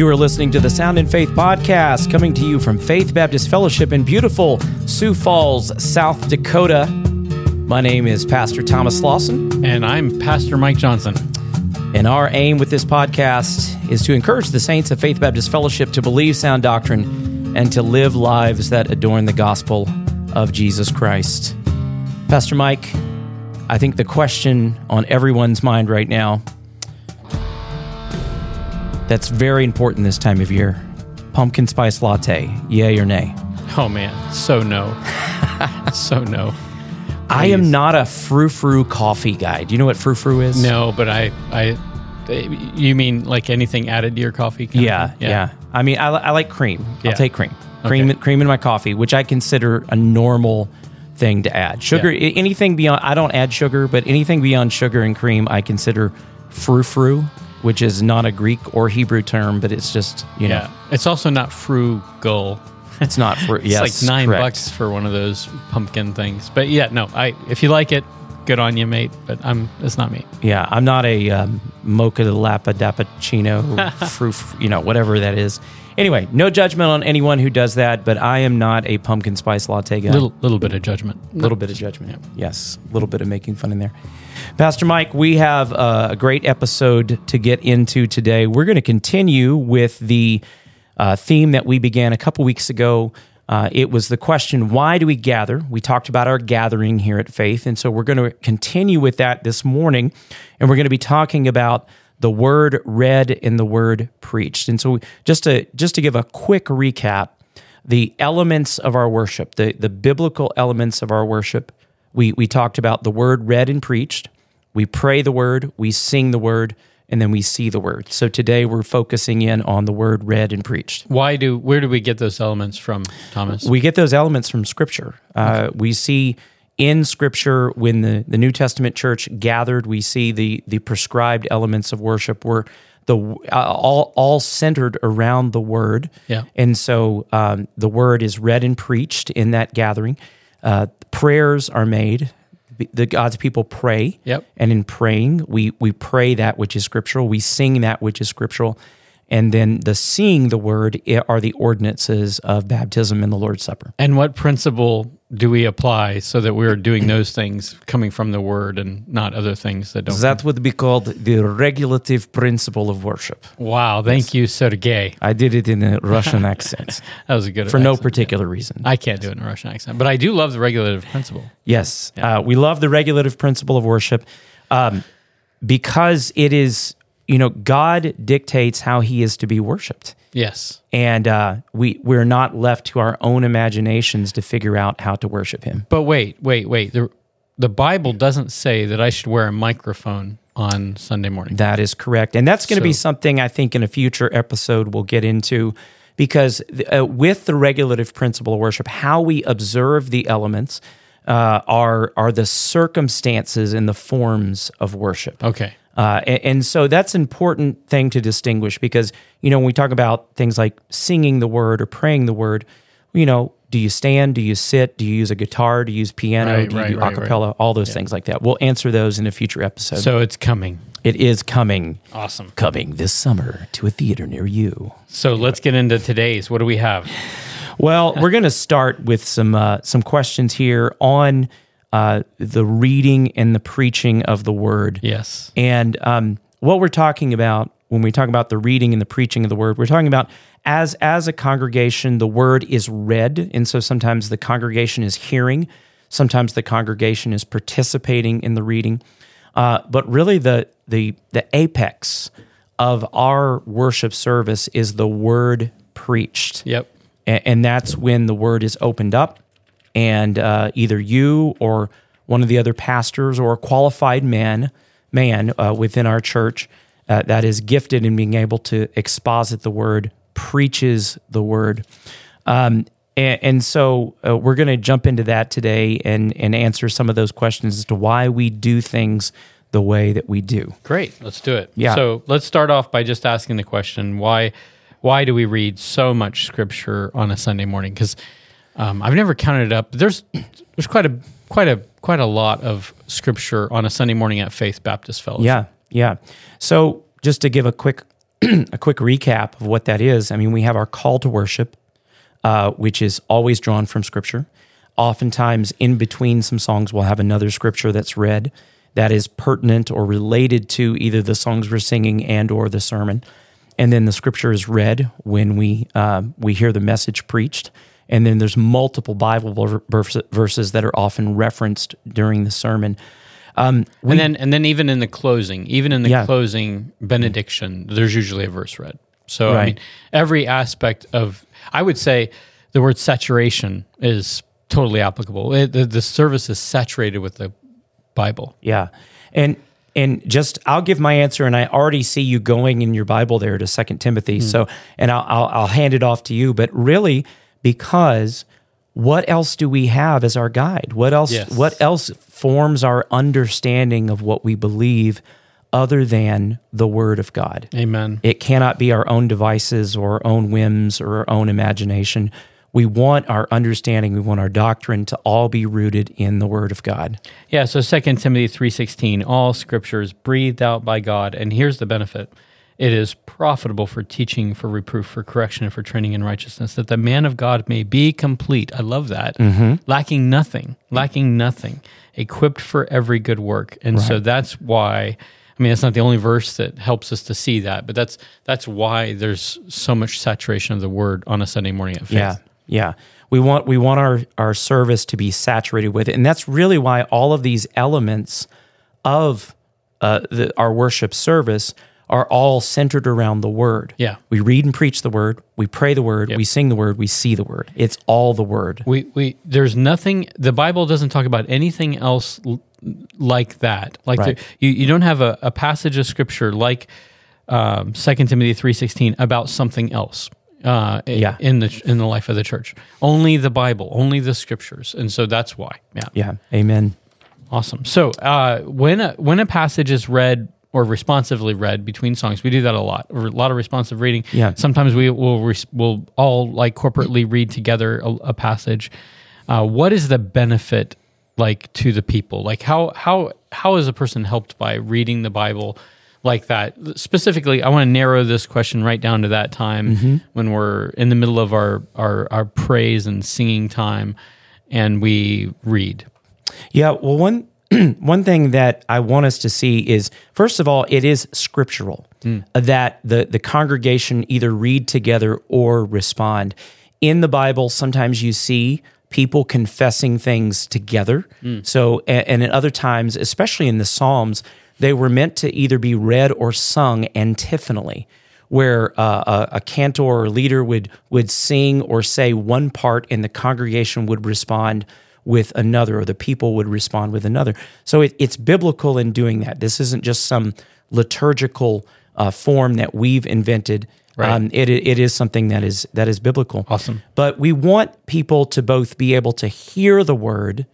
You are listening to the Sound and Faith podcast, coming to you from Faith Baptist Fellowship in beautiful Sioux Falls, South Dakota. My name is Pastor Thomas Lawson, And I'm Pastor Mike Johnson. and our aim with this podcast is to encourage the saints of Faith Baptist Fellowship to believe sound doctrine and to live lives that adorn the gospel of Jesus Christ. Pastor Mike, I think the question on everyone's mind right now that's very important this time of year pumpkin spice latte, yay or nay? Oh man, so no. so no. I am not a frou frou coffee guy. Do you know what frou frou is? No, but I I eh, you mean like anything added to your coffee? of Yeah, yeah. I mean, I, I like cream. Yeah. I'll take cream. Cream, Okay. cream in my coffee, which I consider a normal thing to add. Sugar, Yeah. anything beyond, I don't add sugar, but anything beyond sugar and cream, I consider frou frou, which is not a Greek or Hebrew term, but it's just, you know, Yeah. It's also not frugal. it's not for, It's yes, like nine correct. bucks for one of those pumpkin things. But yeah, no, I if you like it, good on you, mate. But I'm it's not me. Yeah, I'm not a um, mocha lapa dappuccino, frou, you know, whatever that is. Anyway, no judgment on anyone who does that, but I am not a pumpkin spice latte guy. Little little bit of judgment. A little bit of judgment. Yes, a little bit of making fun in there. Pastor Mike, we have uh, a great episode to get into today. We're going to continue with the uh, theme that we began a couple weeks ago. Uh, it was the question, why do we gather? We talked about our gathering here at Faith. And so we're going to continue with that this morning. And we're going to be talking about the word read and the word preached. And so just to just to give a quick recap, the elements of our worship, the, the biblical elements of our worship. We, we talked about the word read and preached. We pray the word, we sing the word, and then we see the word. So today we're focusing in on the word read and preached. Why do where do we get those elements from, Thomas? We get those elements from Scripture. Uh, we see in Scripture when the, the New Testament church gathered, we see the the prescribed elements of worship were the uh, all all centered around the Word. Yeah. and so um, the Word is read and preached in that gathering. Uh, prayers are made. The God's people pray. Yep. And in praying, we we pray that which is scriptural. We sing that which is scriptural. And then the seeing the word are the ordinances of baptism and the Lord's Supper. And what principle do we apply so that we're doing those things coming from the word and not other things that don't? That would be called the regulative principle of worship. wow, thank you, Sergey. I did it in a Russian accent That was a good for no accent. particular reason. I can't do it in a Russian accent, but I do love the regulative principle. Yes, uh, we love the regulative principle of worship um, because it is, you know, God dictates how He is to be worshipped. Yes. and uh, we we're not left to our own imaginations to figure out how to worship Him. But wait, wait, wait. The the Bible doesn't say that I should wear a microphone on Sunday morning. That is correct, and that's going to be something I think in a future episode we'll get into, because uh, with the regulative principle of worship, how we observe the elements uh, are are the circumstances and the forms of worship. Okay. Uh, and, and so that's an important thing to distinguish because, you know, when we talk about things like singing the word or praying the word, you know, do you stand? Do you sit? Do you use a guitar? Do you use piano? Right, do you right, do right, acapella? All those things like that. We'll answer those in a future episode. So it's coming. it is coming, Awesome. coming this summer to a theater near you. So let's get into today's. What do we have? Well, we're going to start with some uh, some questions here on uh, the reading and the preaching of the word. Yes. And um, what we're talking about when we talk about the reading and the preaching of the word, we're talking about as as a congregation, the word is read, and so sometimes the congregation is hearing, sometimes the congregation is participating in the reading. Uh, but really, the the the apex of our worship service is the word preached Yep. and, and that's when the word is opened up and uh, either you or one of the other pastors or a qualified man man uh, within our church uh, that is gifted in being able to exposit the word preaches the word um, and, and so uh, we're going to jump into that today and, and answer some of those questions as to why we do things the way that we do Great. Let's do it. Yeah. So let's start off by just asking the question why why do we read so much scripture on a Sunday morning? Because um, I've never counted it up. There's there's quite a quite a quite a lot of scripture on a Sunday morning at Faith Baptist Fellowship. Yeah, yeah. So just to give a quick a quick recap of what that is, I mean, we have our call to worship, uh, which is always drawn from Scripture. Oftentimes, in between some songs, we'll have another scripture that's read that is pertinent or related to either the songs we're singing and or the sermon. And then the scripture is read when we uh, we hear the message preached. And then there's multiple Bible verses that are often referenced during the sermon. Um, we, and then, and then even in the closing, even in the yeah. closing benediction, there's usually a verse read. So right. I mean, every aspect of, I would say, the word saturation is totally applicable. It, the, the service is saturated with the Bible. Yeah, and and just I'll give my answer, and I already see you going in your Bible there to Second Timothy. Mm. So, and I'll, I'll I'll hand it off to you. But really, because what else do we have as our guide? What else? Yes. What else forms our understanding of what we believe? Other than the Word of God. Amen. It cannot be our own devices or our own whims or our own imagination we want our understanding, we want our doctrine to all be rooted in the Word of God. Yeah, so 2 Timothy 3.16, all Scripture is breathed out by God, and here's the benefit. It is profitable for teaching, for reproof, for correction, and for training in righteousness, that the man of God may be complete. I love that. Mm-hmm. Lacking nothing, lacking nothing, equipped for every good work. And right. so that's why I mean, that's not the only verse that helps us to see that, but that's that's why there's so much saturation of the word on a Sunday morning at faith. Yeah, yeah. We want we want our our service to be saturated with it. And that's really why all of these elements of uh, the, our worship service are all centered around the word. Yeah. We read and preach the word, we pray the word, yep. we sing the word, we see the word. It's all the word. We we there's nothing the Bible doesn't talk about anything else l- like that. Like right. the, you you don't have a, a passage of scripture like um, 2 Timothy 3:16 about something else uh, yeah. in the in the life of the church. Only the Bible, only the scriptures, and so that's why. Yeah, yeah, amen. Awesome. So uh, when a, when a passage is read or responsively read between songs, we do that a lot. A lot of responsive reading. Yeah. Sometimes we will res- will all like corporately read together a, a passage. Uh, what is the benefit like to the people? Like how how how is a person helped by reading the Bible? like that. Specifically, I want to narrow this question right down to that time mm-hmm. when we're in the middle of our, our, our praise and singing time and we read. Yeah, well, one one thing that I want us to see is first of all, it is scriptural mm. that the the congregation either read together or respond. In the Bible, sometimes you see people confessing things together. Mm. So, and, and at other times, especially in the Psalms, they were meant to either be read or sung antiphonally, where uh, a, a, cantor or leader would would sing or say one part, and the congregation would respond with another, or the people would respond with another. So it, it's biblical in doing that. This isn't just some liturgical uh, form that we've invented. Right. Um, it, it is something that is that is biblical. Awesome. But we want people to both be able to hear the word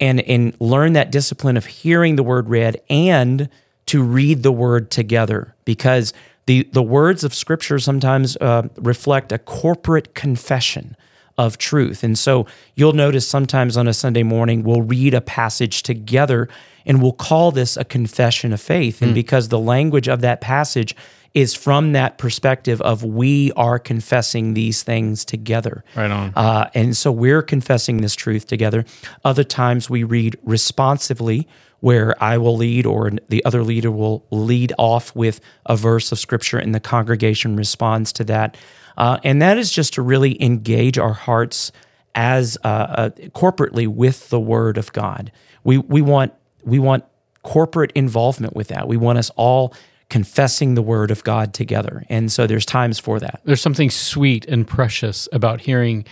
and and learn that discipline of hearing the word read and to read the word together because the the words of scripture sometimes uh, reflect a corporate confession of truth and so you'll notice sometimes on a sunday morning we'll read a passage together and we'll call this a confession of faith and mm. because the language of that passage is from that perspective of we are confessing these things together. Right on. Uh, and so we're confessing this truth together. Other times we read responsively, where I will lead or the other leader will lead off with a verse of scripture and the congregation responds to that. Uh, and that is just to really engage our hearts as uh, uh corporately with the word of God. We, we want, we want corporate involvement with that. We want us all confessing the word of God together. And so there's times for that. There's something sweet and precious about hearing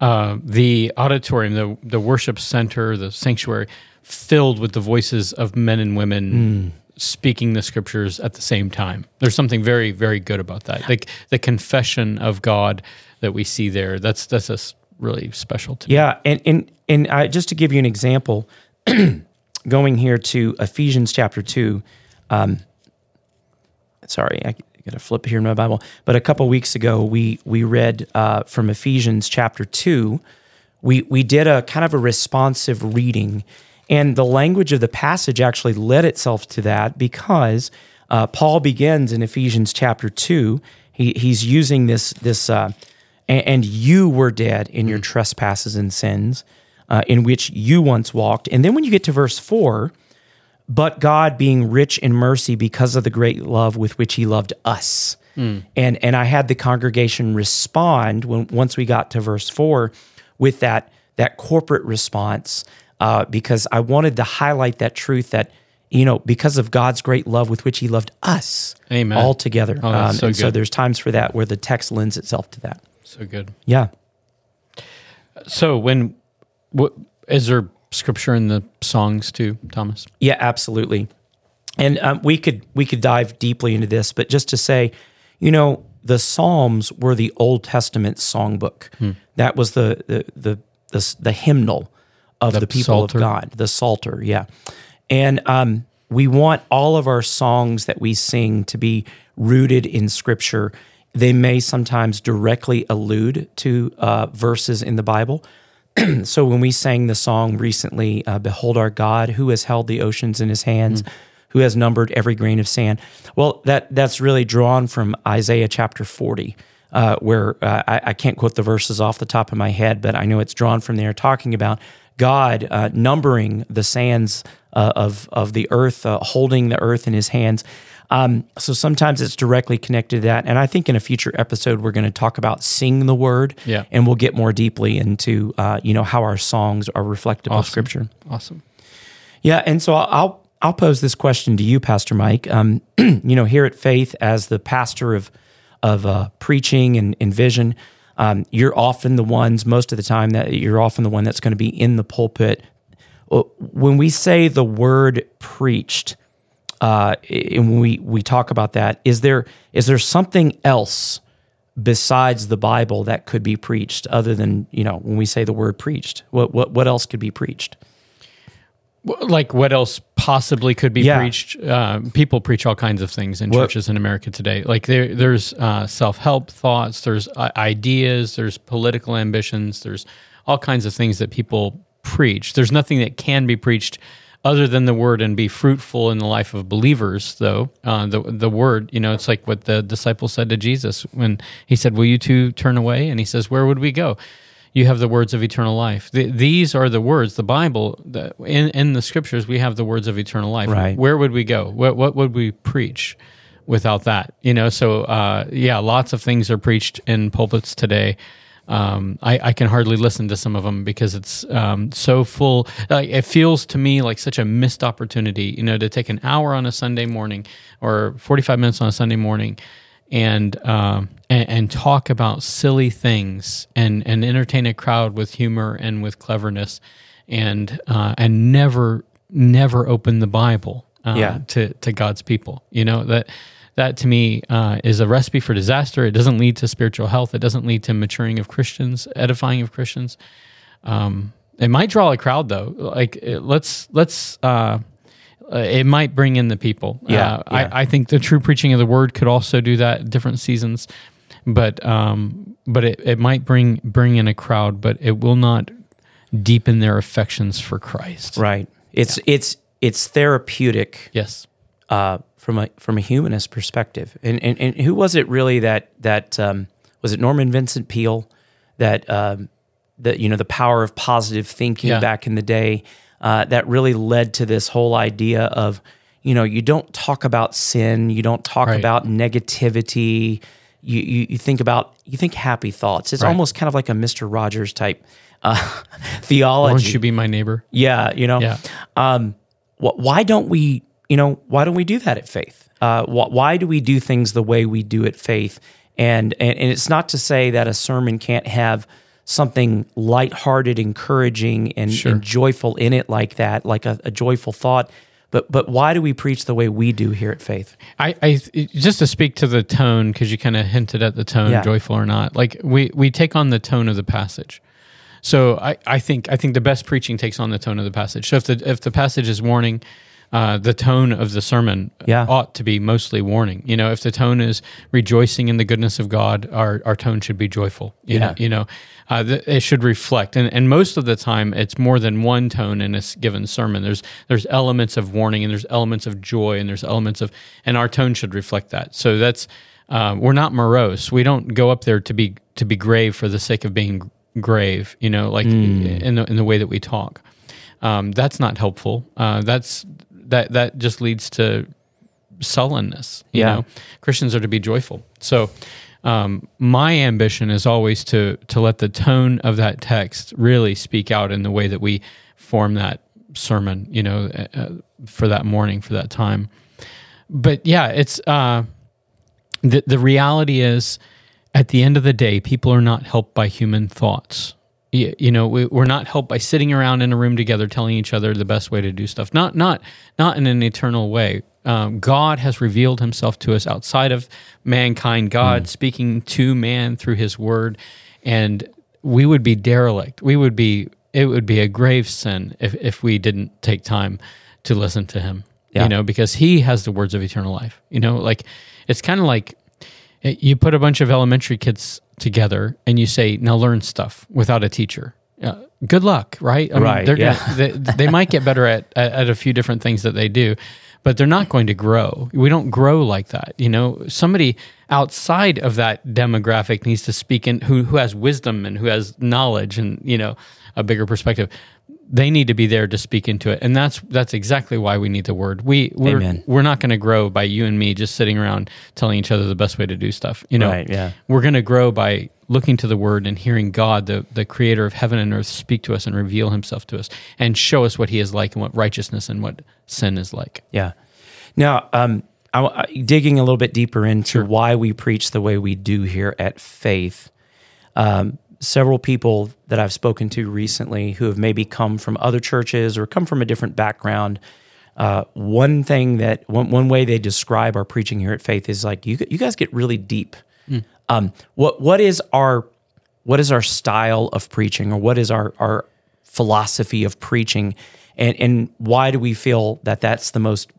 uh, the auditorium, the, the worship center, the sanctuary filled with the voices of men and women. Mm. Speaking the scriptures at the same time. There's something very, very good about that. Like the confession of God that we see there. That's that's a really special to me. Yeah, and and and I, just to give you an example, going here to Ephesians chapter two, um, sorry, I got to flip here in my Bible. But a couple weeks ago, we we read uh, from Ephesians chapter two. We we did a kind of a responsive reading, and the language of the passage actually led itself to that because uh, Paul begins in Ephesians chapter two. He, he's using this this uh, and, you were dead in your trespasses and sins, uh, in which you once walked. And then when you get to verse four, but God being rich in mercy because of the great love with which He loved us. And and I had the congregation respond when once we got to verse four with that that corporate response uh, because I wanted to highlight that truth that you know because of God's great love with which He loved us Amen. all together. Oh, that's so and so there's times for that where the text lends itself to that. So good. Yeah. So when what is there scripture in the songs too, Thomas? Yeah, absolutely. And um, we could we could dive deeply into this, but just to say, you know, the Psalms were the Old Testament songbook. That was the the the the, the hymnal of the, people Psalter. of God, the Psalter. Yeah, and um, we want all of our songs that we sing to be rooted in Scripture. They may sometimes directly allude to uh, verses in the Bible, so when we sang the song recently, uh, "Behold our God, who has held the oceans in His hands, who has numbered every grain of sand," well, that that's really drawn from Isaiah chapter forty, uh, where uh, I, I can't quote the verses off the top of my head, but I know it's drawn from there, talking about God uh, numbering the sands uh, of of the earth, uh, holding the earth in His hands. Um, so sometimes it's directly connected to that, and I think in a future episode we're going to talk about sing the word, Yeah. and we'll get more deeply into uh, you know how our songs are reflective of Scripture. Awesome. Yeah, and so I'll I'll pose this question to you, Pastor Mike. Um, you know, here at Faith, as the pastor of of uh, preaching and, and vision, um, you're often the ones most of the time that you're often the one that's going to be in the pulpit. Uh, When we say the word preached, uh, and we we talk about that, is there is there something else besides the Bible that could be preached other than you know when we say the word preached? What what what else could be preached? Like what else possibly could be Yeah. preached? Uh, people preach all kinds of things in What- churches in America today. Like there, there's uh, self-help thoughts, there's uh, ideas, there's political ambitions, there's all kinds of things that people preach. There's nothing that can be preached other than the word and be fruitful in the life of believers. Though uh, the the word, you know, it's like what the disciples said to Jesus when he said, "Will you two turn away?" And he says, "Where would we go?" You have the words of eternal life. Th these are the words, the Bible, the, in, in the scriptures, we have the words of eternal life. Right. Where would we go? What, what would we preach without that? You know, so uh, yeah, lots of things are preached in pulpits today. Um, I, I can hardly listen to some of them because it's um, so full. Like it feels to me like such a missed opportunity, you know, to take an hour on a Sunday morning or 45 minutes on a Sunday morning and um, and, and talk about silly things and and entertain a crowd with humor and with cleverness and uh, and never never open the Bible uh, Yeah. to to God's people. You know that that to me uh, is a recipe for disaster. It doesn't lead to spiritual health. It doesn't lead to maturing of Christians, edifying of Christians. Um, it might draw a crowd though. Like let's let's. Uh, uh, it might bring in the people. Yeah, Uh, yeah. I, I think the true preaching of the word could also do that different seasons, but um, but it, it might bring bring in a crowd, but it will not deepen their affections for Christ. Right. It's it's it's therapeutic Yes. uh, from a from a humanist perspective. And, and and who was it really that that um, was it Norman Vincent Peale that um, that you know the power of positive thinking Yeah. back in the day uh, that really led to this whole idea of you know you don't talk about sin, you don't talk Right. about negativity. You, you, you think about you think happy thoughts. It's Right. almost kind of like a Mister Rogers type uh, theology. Won't you be my neighbor? Yeah, you know. Yeah. Um, wh- why don't we, you know, why don't we do that at Faith? Uh, wh- why do we do things the way we do at Faith? And, and and it's not to say that a sermon can't have something lighthearted, encouraging, and, Sure. and joyful in it like that, like a, a joyful thought. But but why do we preach the way we do here at Faith? I, I just to speak to the tone because you kind of hinted at the tone, Yeah. joyful or not. Like we we take on the tone of the passage. So I, I think I think the best preaching takes on the tone of the passage. So if the if the passage is warning, uh, the tone of the sermon Yeah. ought to be mostly warning. You know, if the tone is rejoicing in the goodness of God, our, our tone should be joyful. You Yeah. know, you know, uh, th- it should reflect, and and most of the time, it's more than one tone in a given sermon. There's there's elements of warning, and there's elements of joy, and there's elements of, and our tone should reflect that. So that's uh, we're not morose. We don't go up there to be to be grave for the sake of being grave. You know, like in the in the way that we talk. Um, that's not helpful. Uh, that's that that just leads to sullenness. You Yeah. know, Christians are to be joyful. So, um, my ambition is always to to let the tone of that text really speak out in the way that we form that sermon. You know, uh, uh, for that morning, for that time. But yeah, it's uh, the the reality is, at the end of the day, people are not helped by human thoughts. You, you know, we, we're not helped by sitting around in a room together, telling each other the best way to do stuff. Not not not in an eternal way. Um, God has revealed Himself to us outside of mankind. God speaking to man through His Word, and we would be derelict. We would be. It would be a grave sin if if we didn't take time to listen to Him. Yeah. You know, because He has the words of eternal life. You know, like it's kind of like you put a bunch of elementary kids together and you say, now learn stuff without a teacher. Uh, good luck, right? I Right, they're yeah. gonna- they, they might get better at, at, at a few different things that they do, but they're not going to grow. We don't grow like that. You know, somebody outside of that demographic needs to speak in who, who has wisdom and who has knowledge and, you know, a bigger perspective. They need to be there to speak into it. And that's that's exactly why we need the word. We we're, Amen. we're not going to grow by you and me just sitting around telling each other the best way to do stuff. You know, Right, yeah. we're going to grow by looking to the word and hearing God, the, the creator of heaven and earth, speak to us and reveal himself to us and show us what he is like and what righteousness and what sin is like. Yeah. Now, um, I, digging a little bit deeper into why we preach the way we do here at Faith. Um, several people that I've spoken to recently who have maybe come from other churches or come from a different background. Uh, one thing that one, one way they describe our preaching here at Faith is like you you guys get really deep. Um, what what is our what is our style of preaching or what is our our philosophy of preaching and and why do we feel that that's the most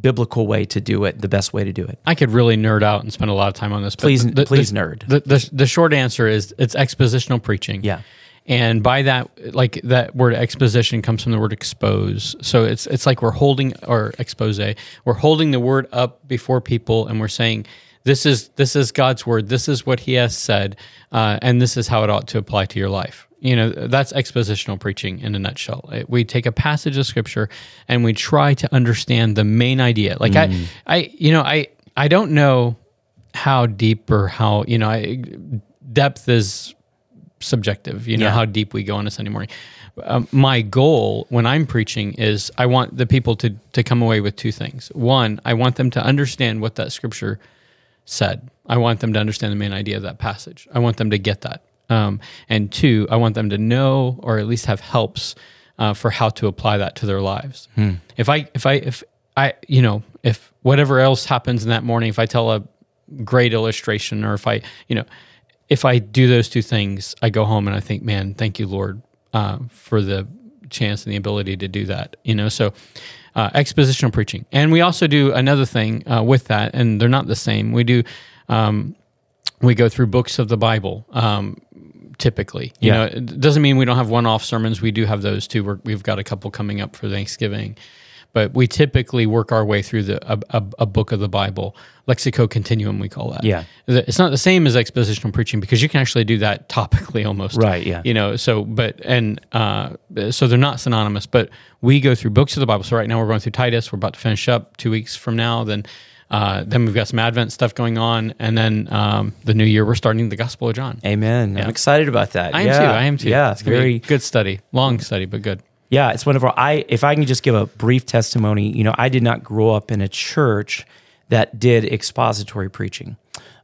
biblical way to do it the best way to do it I could really nerd out and spend a lot of time on this. Please- the- please the- nerd. The, the, the short answer is it's expositional preaching. Yeah. And by that, like that word exposition comes from the word expose. So it's it's like we're holding or expose. We're holding the word up before people, and we're saying, "This is this is God's word. This is what He has said, uh, and this is how it ought to apply to your life." You know, that's expositional preaching in a nutshell. We take a passage of scripture and we try to understand the main idea. Like I, I, you know, I I don't know how deep or how you know I, depth is subjective you know Yeah. how deep we go on a sunday morning um, my goal when i'm preaching is i want the people to to come away with two things one i want them to understand what that scripture said i want them to understand the main idea of that passage i want them to get that um, and two i want them to know or at least have helps uh, for how to apply that to their lives if i if i if i you know if whatever else happens in that morning if i tell a great illustration or if i you know if I do those two things, I go home and I think, man, thank you, Lord, uh, for the chance and the ability to do that. You know, so uh, expositional preaching, and we also do another thing uh, with that, and they're not the same. We do. Um, we go through books of the Bible. Um, typically, you Yeah. know, it doesn't mean we don't have one-off sermons. We do have those too. We're, we've got a couple coming up for Thanksgiving, but we typically work our way through the a, a, a book of the Bible, lectio continua, we call that. Yeah. It's not the same as expositional preaching because you can actually do that topically almost. Right, yeah. You know, so, but, and, uh, so they're not synonymous, but we go through books of the Bible. So right now we're going through Titus. We're about to finish up two weeks from now. Then, uh, then we've got some Advent stuff going on. And then, um, the new year, we're starting the Gospel of John. amen i'm excited about that I am yeah. too. I am too. yeah it's very good study, long study, but good. Yeah, it's wonderful. I if I can just give a brief testimony, you know, I did not grow up in a church that did expository preaching.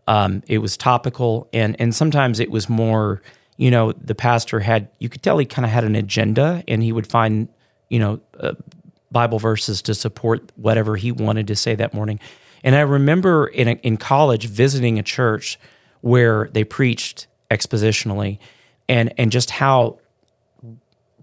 Um, it was topical, and and sometimes it was more, you know, the pastor had you could tell he kind of had an agenda, and he would find, you know, uh, Bible verses to support whatever he wanted to say that morning. And I remember in a, in college visiting a church where they preached expositionally, and and just how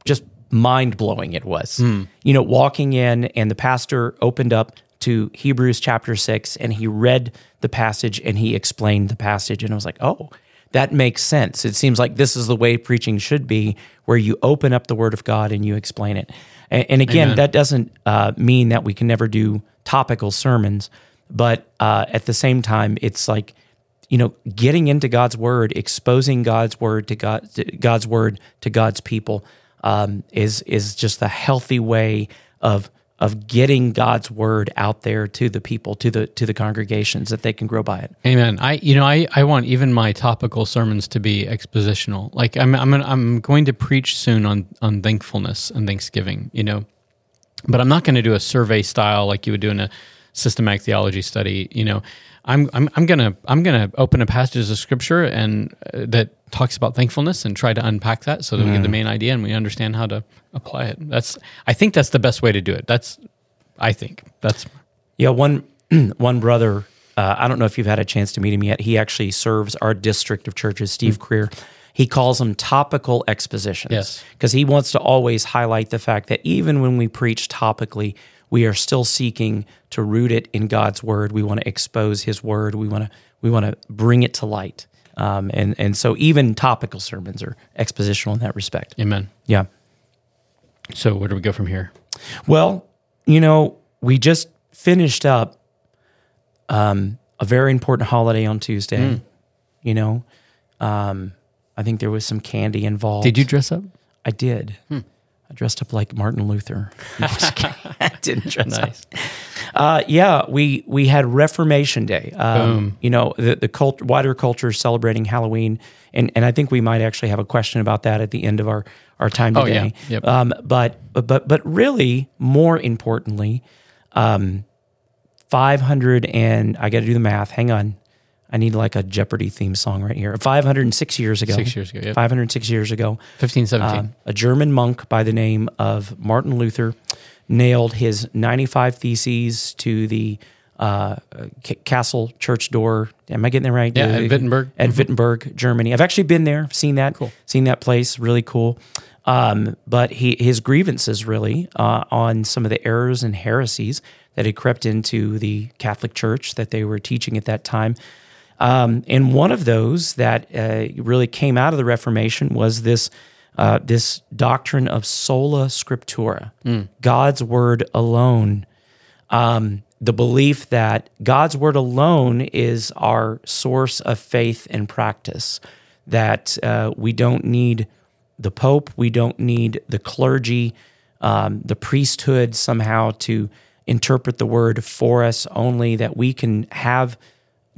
just mind blowing it was. You know, walking in and the pastor opened up to Hebrews chapter six and he read the passage and he explained the passage. And I was like, oh, that makes sense. It seems like this is the way preaching should be, where you open up the word of God and you explain it. And, and again, Amen. that doesn't uh, mean that we can never do topical sermons, but uh, at the same time, it's like, you know, getting into God's word, exposing God's word to God, to God's word to God's people, um, is is just a healthy way of of getting God's word out there to the people, to the to the congregations, that they can grow by it. Amen. I, you know, I, I want even my topical sermons to be expositional. Like I'm, I'm, gonna- I'm going to preach soon on, on thankfulness and Thanksgiving, you know, but I'm not going to do a survey style like you would do in a systematic theology study. You know, I'm, I'm, I'm gonna, I'm gonna open a passage of scripture and uh, that talks about thankfulness and try to unpack that so that we get the main idea and we understand how to apply it. That's, I think that's the best way to do it. That's, I think that's Yeah, one one brother. Uh, I don't know if you've had a chance to meet him yet. He actually serves our district of churches, Steve Creer. He calls them topical expositions. Yes. because he wants to always highlight the fact that even when we preach topically, we are still seeking to root it in God's word. We want to expose His word. We want to we want to bring it to light. Um, and and so even topical sermons are expositional in that respect. amen. Yeah. So where do we go from here? Well, you know, we just finished up um, a very important holiday on Tuesday. You know, um, I think there was some candy involved. Did you dress up? I did. I dressed up like Martin Luther. No. I didn't dress Nice. up. Uh, yeah, we we had Reformation Day. Um, You know, the the cult, wider culture is celebrating Halloween, and and I think we might actually have a question about that at the end of our our time today. Oh, yeah. today. Yep. Um, but but but really, more importantly, um, five hundred and I got to do the math. Hang on, I need like a Jeopardy theme song right here. Five hundred and six years ago. Six years ago, yep. Five hundred and six years ago. 15, 17. Um, a German monk by the name of Martin Luther nailed his 95 theses to the uh, castle church door. Am I getting that right? Yeah, The- at Wittenberg. Mm-hmm. At Wittenberg, Germany. I've actually been there, seen that, Cool. seen that place. Really cool. Um, but he, his grievances really uh, on some of the errors and heresies that had crept into the Catholic Church that they were teaching at that time. Um, and one of those that uh, really came out of the Reformation was this uh, this doctrine of sola scriptura, God's word alone. Um, the belief that God's word alone is our source of faith and practice. That uh, we don't need the Pope, we don't need the clergy, um, the priesthood somehow to interpret the word for us. Only that we can have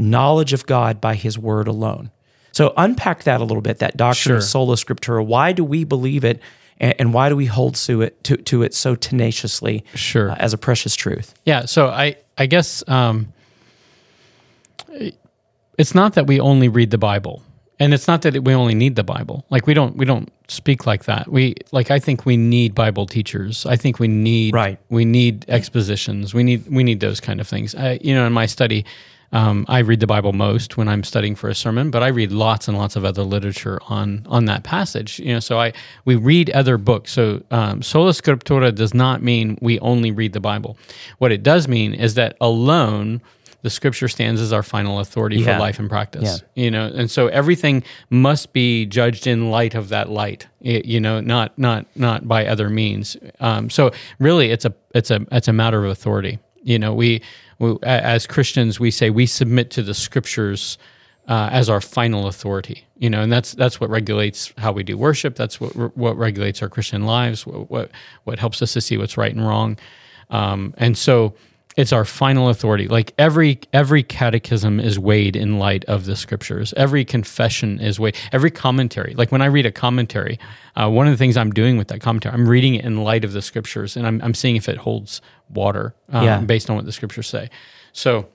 knowledge of God by His word alone. So unpack that a little bit. That doctrine of sola scriptura. Why do we believe it, and, and why do we hold to it to, to it so tenaciously? Sure. uh, as a precious truth. Yeah, so I I guess um, it's not that we only read the Bible, and it's not that we only need the Bible. Like we don't we don't speak like that. We like I think we need Bible teachers. I think we need Right. We need expositions. We need we need those kind of things. I, you know, in my study. Um, I read the Bible most when I'm studying for a sermon, but I read lots and lots of other literature on on that passage. You know, so I we read other books. So um, sola scriptura does not mean we only read the Bible. What it does mean is that alone the Scripture stands as our final authority Yeah. for life and practice. You know, and so everything must be judged in light of that light. y- You know, not not not by other means. Um, so really, it's a it's a it's a matter of authority. You know, we, as Christians we say we submit to the Scriptures uh, as our final authority. You know, and that's that's what regulates how we do worship. That's what what regulates our Christian lives. What what, what helps us to see what's right and wrong. Um, and so it's our final authority. Like every every catechism is weighed in light of the scriptures. Every confession is weighed. Every commentary. Like when I read a commentary, uh, one of the things I'm doing with that commentary, I'm reading it in light of the scriptures, and I'm I'm seeing if it holds water um, Yeah. based on what the scriptures say. So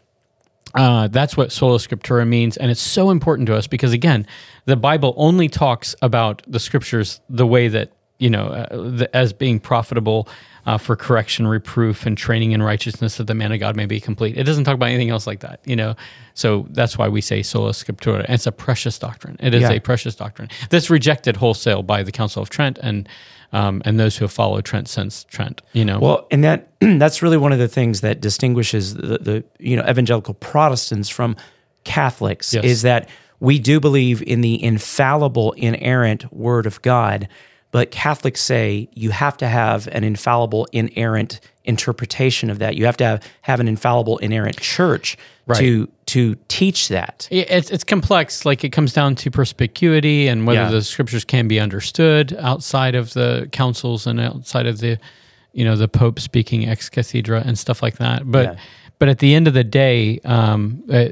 uh, that's what sola scriptura means, and it's so important to us because again, the Bible only talks about the scriptures the way that you know uh, the, as being profitable uh, for correction, reproof, and training in righteousness, that the man of God may be complete. It doesn't talk about anything else like that, you know. So that's why we say sola scriptura. And it's a precious doctrine. It is Yeah. a precious doctrine that's rejected wholesale by the Council of Trent and um, and those who have followed Trent since Trent. You know, Well, and that that's really one of the things that distinguishes the, the you know evangelical Protestants from Catholics Yes. is that we do believe in the infallible, inerrant Word of God, but Catholics say you have to have an infallible, inerrant interpretation of that. You have to have, have an infallible, inerrant church to to teach that. It's it's complex. Like it comes down to perspicuity and whether Yeah. the scriptures can be understood outside of the councils and outside of the, you know, the Pope speaking ex cathedra and stuff like that. But Yeah. But at the end of the day, um, uh,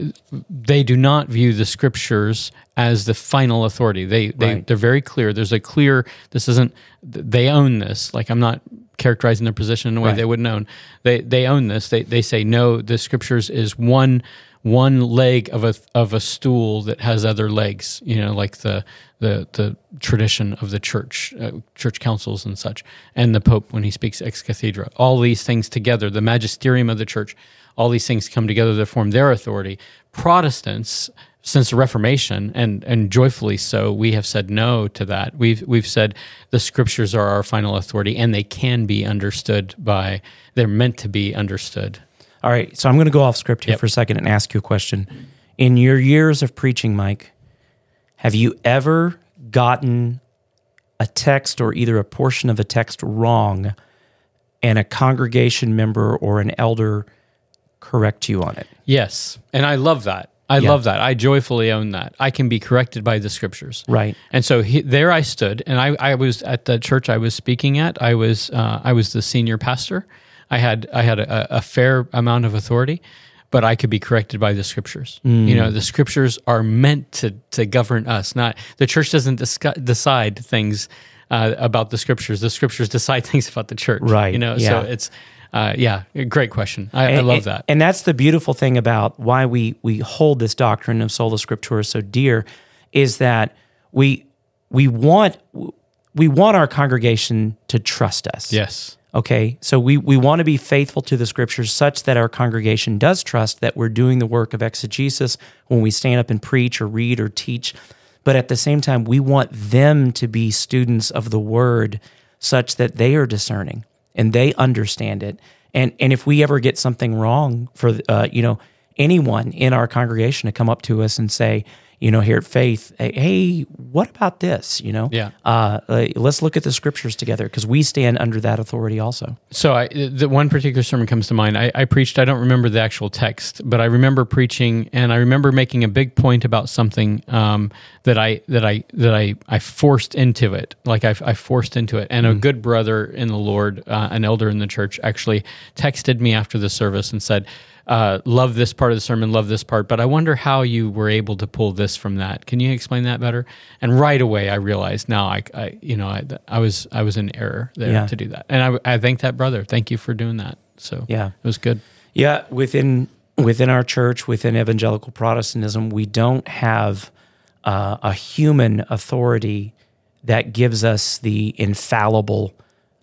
they do not view the scriptures as the final authority. They they Right. they're very clear. There's a clear. This isn't. They own this. Like I'm not characterizing their position in a way Right. they wouldn't own. They they own this. They they say no. The scriptures is one one leg of a of a stool that has other legs. You know, like the the the tradition of the church, uh, church councils and such, and the Pope when he speaks ex cathedra. All these things together, the magisterium of the church, all these things come together to form their authority. Protestants. Since the Reformation, and and joyfully so, we have said no to that. We've we've said the scriptures are our final authority, and they can be understood by. They're meant to be understood. All right, so I'm going to go off script here Yep. for a second and ask you a question. In your years of preaching, Mike, have you ever gotten a text or either a portion of a text wrong and a congregation member or an elder correct you on it? Yes, and I love that. I Yeah. love that. I joyfully own that. I can be corrected by the scriptures. Right. And so he, there I stood, and I, I was at the church I was speaking at. I was uh, I was the senior pastor. I had I had a, a fair amount of authority, but I could be corrected by the scriptures. You know, the scriptures are meant to to govern us. Not the church doesn't discuss, decide things uh, about the scriptures. The scriptures decide things about the church. Right, You know, yeah. so it's uh, yeah, great question. I, I love and- that. And that's the beautiful thing about why we we hold this doctrine of sola scriptura so dear is that we we want we want our congregation to trust us. yes. Okay, so we, we want to be faithful to the scriptures such that our congregation does trust that we're doing the work of exegesis when we stand up and preach or read or teach. But at the same time, we want them to be students of the word such that they are discerning and they understand it. And, and if we ever get something wrong for, uh, you know, anyone in our congregation to come up to us and say, you know, here at Faith, hey, what about this? You know, Yeah. uh, let's look at the scriptures together because we stand under that authority also. So I, the one particular sermon comes to mind. I, I preached. I don't remember the actual text, but I remember preaching, and I remember making a big point about something um, that I that I that I I forced into it. Like I, I forced into it. And a good brother in the Lord, uh, an elder in the church, actually texted me after the service and said. Uh, love this part of the sermon, love this part, but I wonder how you were able to pull this from that. Can you explain that better? And right away, I realized now I, I you know, I, I was I was in error there Yeah. to do that. And I, I thank that brother. Thank you for doing that. So Yeah. it was good. Yeah, within within our church, within evangelical Protestantism, we don't have uh, a human authority that gives us the infallible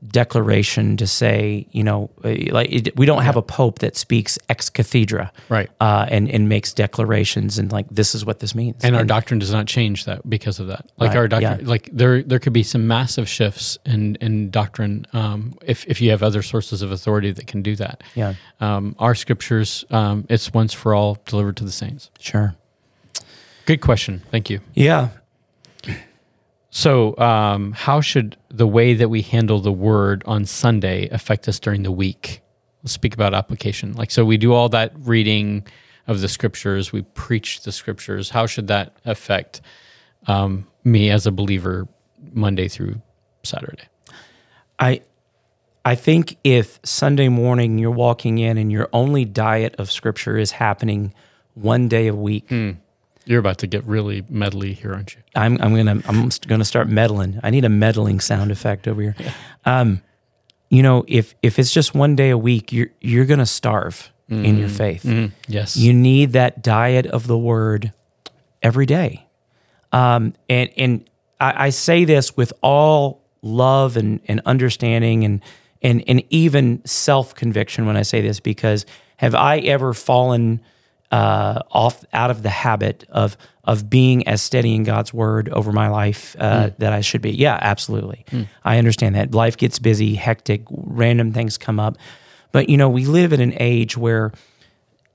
declaration to say, you know, uh, like it, we don't have a pope that speaks ex cathedra, Right. Uh, and and makes declarations and like this is what this means. And our doctrine does not change that because of that. Like Right, our doctrine, yeah. like there there could be some massive shifts in in doctrine um, if if you have other sources of authority that can do that. Yeah. Um, our scriptures, um, it's once for all delivered to the saints. sure, Good question. Thank you. yeah, So, um, how should the way that we handle the word on Sunday affect us during the week? Let's speak about application. Like, so we do all that reading of the scriptures, we preach the scriptures. How should that affect um, me as a believer Monday through Saturday? I I think if Sunday morning you're walking in and your only diet of scripture is happening one day a week, You're about to get really medley here, aren't you? I'm I'm gonna I'm gonna start meddling. I need a meddling sound effect over here. Um, you know, if if it's just one day a week, you're you're gonna starve in your faith. Yes. You need that diet of the word every day. Um, and and I, I say this with all love and, and understanding and and and even self conviction when I say this because have I ever fallen uh, off out of the habit of of being as steady in God's word over my life uh, that I should be. Yeah, absolutely. I understand that life gets busy, hectic, random things come up, but you know we live in an age where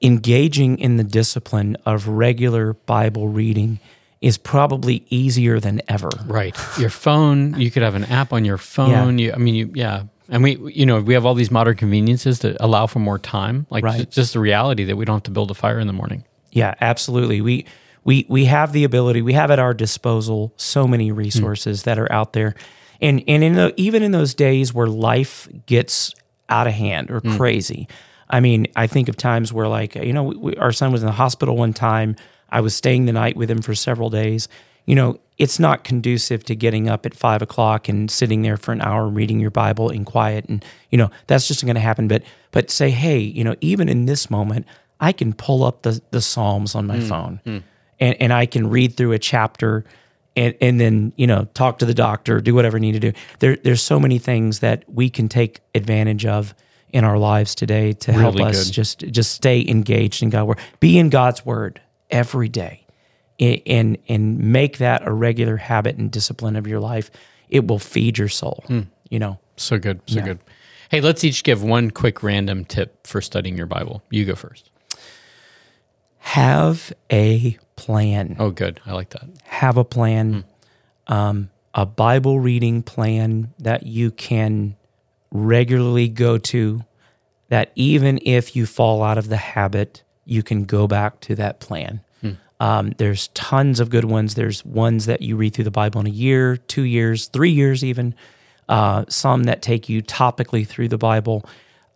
engaging in the discipline of regular Bible reading is probably easier than ever. Right. Your phone, you could have an app on your phone. You, I mean, you, yeah. And we, you know, we have all these modern conveniences that allow for more time. Like Right. ju- just the reality that we don't have to build a fire in the morning. Yeah, absolutely. We we we have the ability. We have at our disposal so many hmm. resources that are out there, and and in the, even in those days where life gets out of hand or hmm. crazy. I mean, I think of times where like you know, we, our son was in the hospital one time. I was staying the night with him for several days. You know, it's not conducive to getting up at five o'clock and sitting there for an hour reading your Bible in quiet, and you know that's just going to happen. But but say, hey, you know, even in this moment, I can pull up the the Psalms on my mm, phone, mm. and and I can read through a chapter, and and then you know talk to the doctor, do whatever I need to do. There there's so many things that we can take advantage of in our lives today to help us good. just just stay engaged in God's word, be in God's word every day, and and make that a regular habit and discipline of your life. It will feed your soul. You know. So good. So Yeah. good. Hey, let's each give one quick random tip for studying your Bible. You go first. Have a plan. Oh, good. I like that. have a plan, um, a Bible reading plan that you can regularly go to, that even if you fall out of the habit, you can go back to that plan. Um, there's tons of good ones. There's ones that you read through the Bible in a year, two years, three years, even. Uh, some that take you topically through the Bible.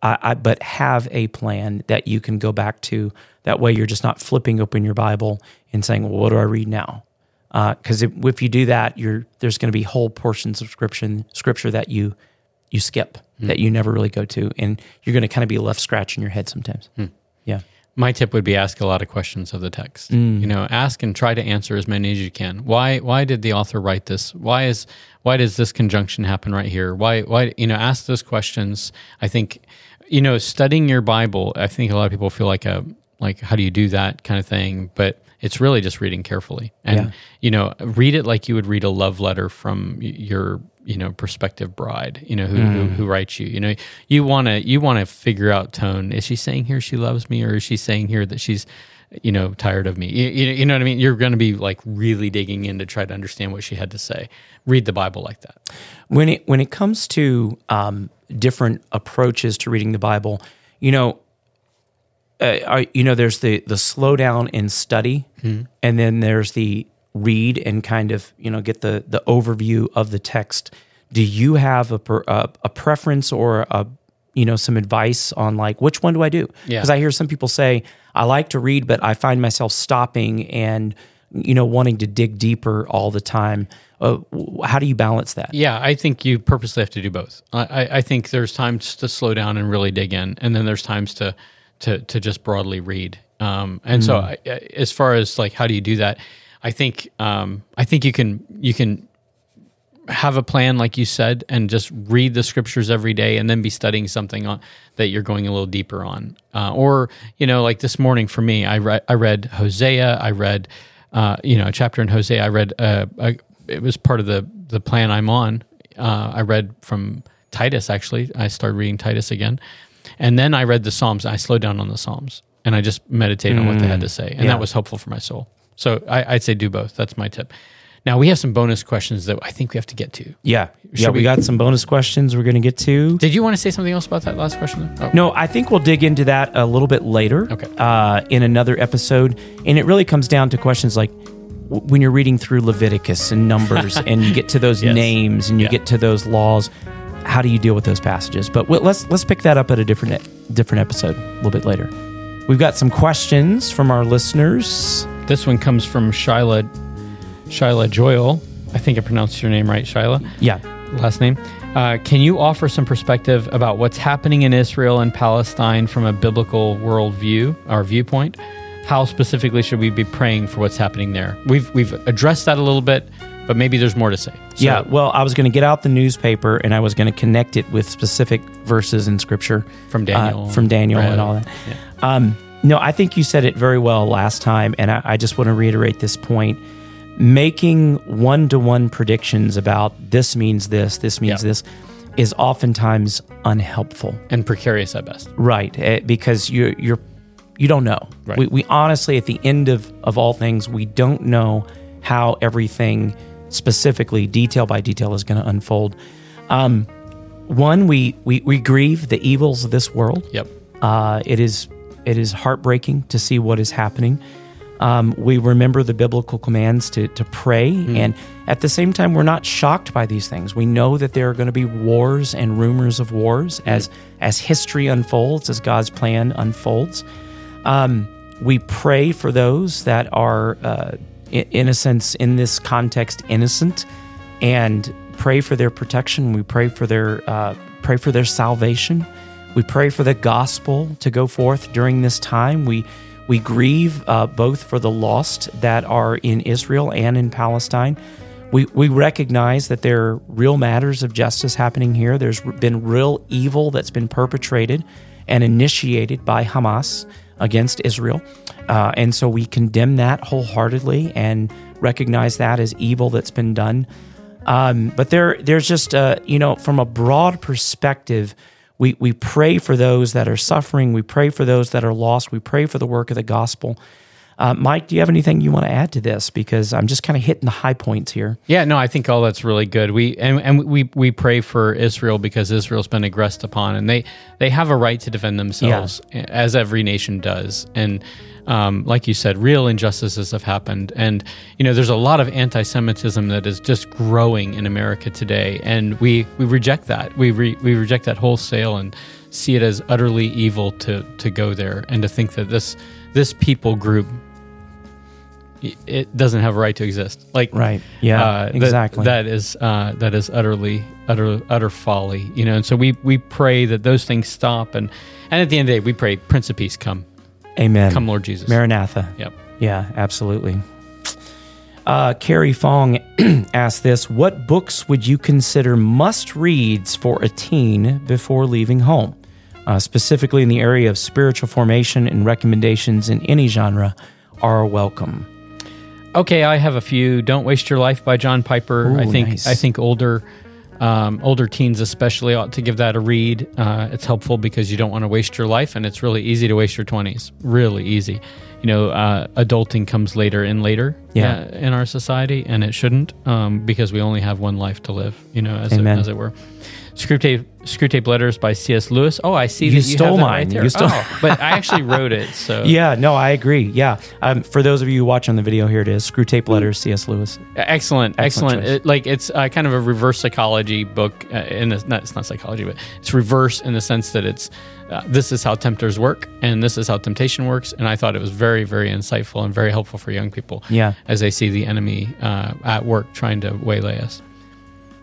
I, I, but have a plan that you can go back to. That way, you're just not flipping open your Bible and saying, "Well, what do I read now?" Because if, if you do that, you're there's going to be whole portions of scripture scripture that you you skip that you never really go to, and you're going to kind of be left scratching your head sometimes. Yeah, My tip would be ask a lot of questions of the text. You mm. know, ask and try to answer as many as you can. Why why did the author write this? Why is why does this conjunction happen right here? Why why you know, ask those questions. I think you know, studying your Bible, I think a lot of people feel like a like how do you do that kind of thing, but it's really just reading carefully. And Yeah. you know, read it like you would read a love letter from your you know prospective bride you know who, who, who writes you. You know you want to you want to figure out tone. Is she saying here she loves me or is she saying here that she's you know tired of me? You, you, know what i mean? You're going to be like really digging in to try to understand what she had to say. Read the bible like that. When it when it comes to um, different approaches to reading the Bible, you know, uh, you know, there's the the slow down and study, and then there's the read and kind of you know get the the overview of the text. Do you have a per, a, a preference or a you know some advice on like which one do I do? Yeah. Because I hear some people say I like to read, but I find myself stopping and you know wanting to dig deeper all the time. Uh, how do you balance that? Yeah, I think you purposely have to do both. I, I, think there's times to slow down and really dig in, and then there's times to to to just broadly read. Um, and so, I, I- as far as like how do you do that, I think um, I think you can you can have a plan like you said and just read the scriptures every day and then be studying something on that you're going a little deeper on. Uh, or you know like this morning for me i read i read hosea i read uh, you know a chapter in hosea i read uh, a, it was part of the the plan i'm on. Uh, i read from titus actually. I started reading titus again. And then i read the psalms. I slowed down on the psalms and i just meditated on what they had to say. And Mm. yeah. that was helpful for my soul so I, i'd say do both that's my tip now we have some bonus questions that I think we have to get to. Yeah, yeah. We, we- got some bonus questions we're going to get to. Did you want to say something else about that last question? Oh, No, I think we'll dig into that a little bit later. Okay. Uh, in another episode, and it really comes down to questions like when you're reading through Leviticus and Numbers, and you get to those Yes. names and you Yeah. get to those laws. How do you deal with those passages? But let's let's pick that up at a different different episode a little bit later. We've got some questions from our listeners. This one comes from Shyla, Shyla Joyle. I think I pronounced your name right, Shyla. Yeah. Last name. Uh, can you offer some perspective about what's happening in Israel and Palestine from a biblical worldview or viewpoint? How specifically should we be praying for what's happening there? We've we've addressed that a little bit, but maybe there's more to say. So- yeah, well, I was going to get out the newspaper and I was going to connect it with specific verses in Scripture From Daniel, uh, from Daniel, Rev. and all that. Yeah. Um, No, I think you said it very well last time, and I, I just want to reiterate this point. Making one to one predictions about this means this, this means Yeah. this, is oftentimes unhelpful. and precarious at best. Right, eh, because you you're you don't know. Right. We, we honestly, at the end of of all things, we don't know how everything specifically, detail by detail, is going to unfold. Um, one, we, we we grieve the evils of this world. Yep. Uh, it is it is heartbreaking to see what is happening. Um, we remember the biblical commands to to pray, and at the same time, we're not shocked by these things. We know that there are going to be wars and rumors of wars as as history unfolds, as God's plan unfolds. Um, we pray for those that are, uh, in a sense, in this context, innocent, and pray for their protection. We pray for their uh, pray for their salvation. We pray for the gospel to go forth during this time. We we grieve uh, both for the lost that are in Israel and in Palestine. We, we recognize that there are real matters of justice happening here. There's been real evil that's been perpetrated and initiated by Hamas against Israel. Uh, and so we condemn that wholeheartedly and recognize that as evil that's been done. Um, but there, there's just, uh, you know, from a broad perspective, we, we pray for those that are suffering. We pray for those that are lost. We pray for the work of the gospel. Uh, Mike, do you have anything you want to add to this? Because I'm just kind of hitting the high points here. Yeah, no, I think all that's really good. We and, and we we pray for Israel because Israel's been aggressed upon, and they they have a right to defend themselves, as every nation does. And um, like you said, real injustices have happened, and you know there's a lot of anti-Semitism that is just growing in America today, and we we reject that. We re, we reject that wholesale and see it as utterly evil to to go there and to think that this this people group it doesn't have a right to exist. Like Right. Yeah, uh, that- exactly. That is uh, that is utterly utter utter folly. You know, and so we we pray that those things stop, and and at the end of the day, we pray, Prince of Peace, come, Amen. come, Lord Jesus. Maranatha. Yep. Yeah, absolutely. Uh, Carrie Fong asked this What books would you consider must reads for a teen before leaving home? Uh, specifically in the area of spiritual formation and recommendations in any genre are welcome. Okay, I have a few. Don't waste your life by John Piper. I think nice. I think older um, older teens especially ought to give that a read. Uh, it's helpful because you don't want to waste your life, and it's really easy to waste your twenties. Really easy. You know, uh, adulting comes later and later Yeah. uh, in our society, and it shouldn't um, because we only have one life to live. You know, as, it, as it were. Screw tape, Screwtape Letters by C.S. Lewis. Oh, I see You that you stole mine. right there. You stole- Oh, but I actually wrote it. So Yeah, no, I agree. Yeah. Um, for those of you watching the video, here it is Screwtape Letters, C.S. Lewis. Excellent, Excellent excellent. It, like it's uh, kind of a reverse psychology book. Uh, in the, not it's not psychology, but it's reverse in the sense that it's uh, this is how tempters work and this is how temptation works. And I thought it was very, very insightful and very helpful for young people. Yeah. as they see the enemy uh, at work trying to waylay us.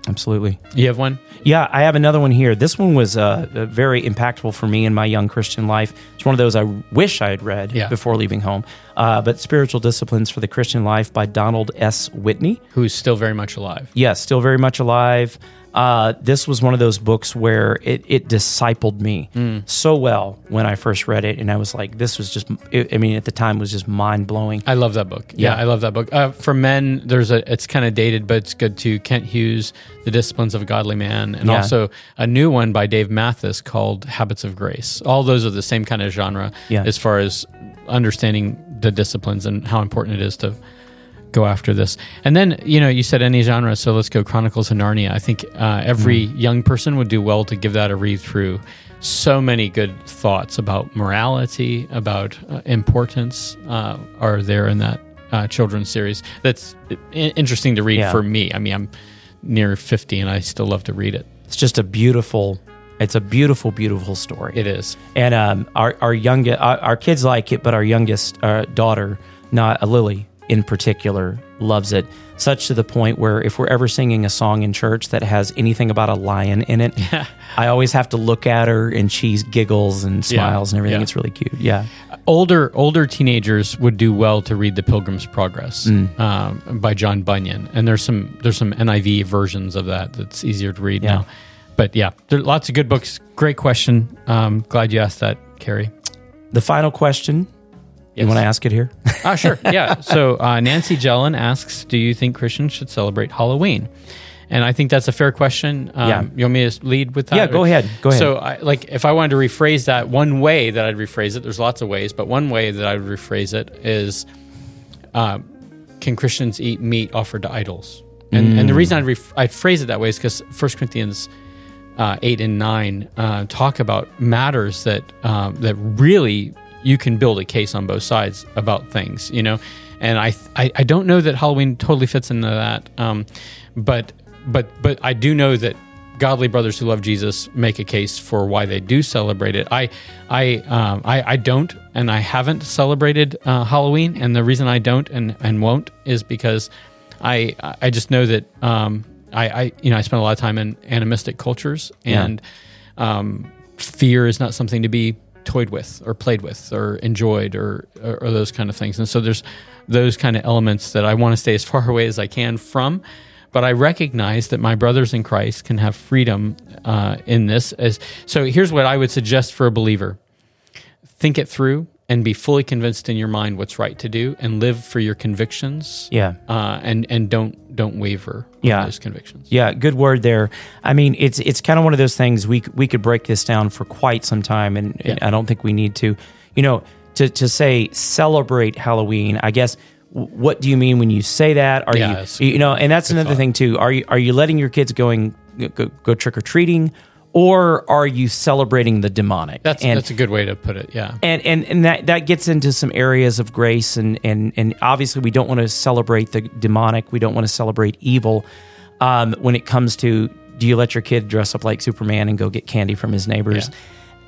Absolutely. You have one? Yeah, I have another one here. This one was uh, uh, very impactful for me in my young Christian life. It's one of those I wish I had read Yeah. before leaving home. Uh, but Spiritual Disciplines for the Christian Life by Donald S. Whitney. Who's still very much alive? Yes, still very much alive. Uh, this was one of those books where it, it discipled me so well when I first read it. And I was like, this was just, I mean, at the time, was just mind blowing. I love that book. Yeah, Yeah. I love that book. Uh, for men, there's a. It's kind of dated, but it's good too. Kent Hughes, The Disciplines of a Godly Man, and Yeah. also a new one by Dave Mathis called Habits of Grace. All those are the same kind of genre Yeah. as far as understanding the disciplines and how important it is to go after this. And then you know you said any genre, so let's go Chronicles of Narnia. I think uh, every young person would do well to give that a read through. So many good thoughts about morality, about uh, importance uh, are there in that uh, children's series. That's i- interesting to read Yeah. for me. I mean, I'm near 50 and I still love to read it. It's just a beautiful, it's a beautiful, beautiful story. It is. And um, our our youngest, our, our kids like it, but our youngest uh, daughter, not uh, Lily in particular, loves it. Such to the point where if we're ever singing a song in church that has anything about a lion in it, I always have to look at her and she giggles and smiles and everything. yeah. It's really cute. Yeah, older older teenagers would do well to read the pilgrim's progress Mm. um, by john bunyan and there's some there's some niv versions of that that's easier to read Yeah. now but yeah there are lots of good books great question um, glad you asked that carrie the final question. You want to ask it here? Ah, sure. Yeah. So uh, Nancy Jellin asks, "Do you think Christians should celebrate Halloween?" And I think that's a fair question. Um, Yeah. You want me to lead with that? Yeah, go ahead. Go ahead. So, I, like, if I wanted to rephrase that, one way that I'd rephrase it, there's lots of ways, but one way that I would rephrase it is, uh, can Christians eat meat offered to idols? And, and the reason I'd, ref- I'd phrase it that way is because 1 Corinthians uh, 8 and 9 uh, talk about matters that um, that really you can build a case on both sides about things, you know. And I I, I don't know that Halloween totally fits into that, um, but but but I do know that godly brothers who love Jesus make a case for why they do celebrate it. I I um, I, I don't, and I haven't celebrated uh, Halloween, and the reason I don't and and won't is because I I just know that um, I, I you know I spend a lot of time in animistic cultures Yeah. and um, fear is not something to be toyed with or played with or enjoyed or, or, or those kind of things. And so there's those kind of elements that I want to stay as far away as I can from. But I recognize that my brothers in Christ can have freedom uh, in this. As so, here's what I would suggest for a believer: think it through and be fully convinced in your mind what's right to do, and live for your convictions. Yeah. uh, and and don't don't waver. Yeah. those convictions. Yeah, good word there. I mean, it's it's kind of one of those things we we could break this down for quite some time, and, and I don't think we need to. You know, to to say celebrate Halloween. I guess what do you mean when you say that? Are Yeah, you you know? And that's another thought. thing too. Are you are you letting your kids going go, go trick or treating, or are you celebrating the demonic? That's and, that's a good way to put it. Yeah. and and and that that gets into some areas of grace and and and obviously we don't want to celebrate the demonic we don't want to celebrate evil um, when it comes to do you let your kid dress up like superman and go get candy from his neighbors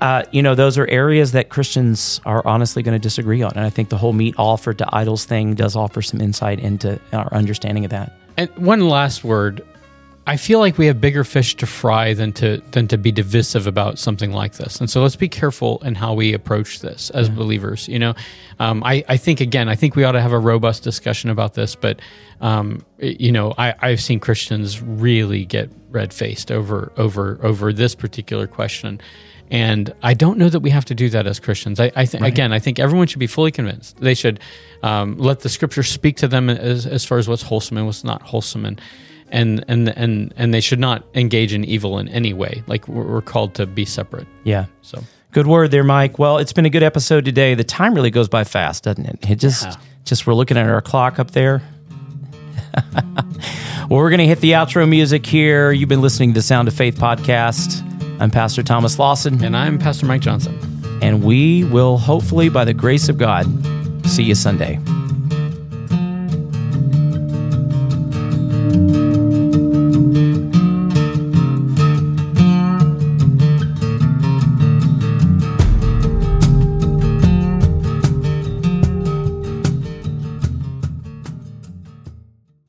uh, you know those are areas that christians are honestly going to disagree on and i think the whole meat offered to idols thing does offer some insight into our understanding of that And one last word. I feel like we have bigger fish to fry than to than to be divisive about something like this. And so let's be careful in how we approach this as believers. You know, um, I, I think again, I think we ought to have a robust discussion about this. But um, you know, I, I've seen Christians really get red faced over over over this particular question. And I don't know that we have to do that as Christians. I, I think again, I think everyone should be fully convinced. They should um, let the Scripture speak to them as, as far as what's wholesome and what's not wholesome, and and and and and they should not engage in evil in any way. Like we're, we're called to be separate. yeah So Good word there, Mike. Well, it's been a good episode today. The time really goes by fast, doesn't it? It just, Yeah. just we're looking at our clock up there. well, we're going to hit the outro music here. You've been listening to the Sound of Faith podcast. I'm Pastor Thomas Lawson, and I'm Pastor Mike Johnson. and we will hopefully, by the grace of God, see you Sunday.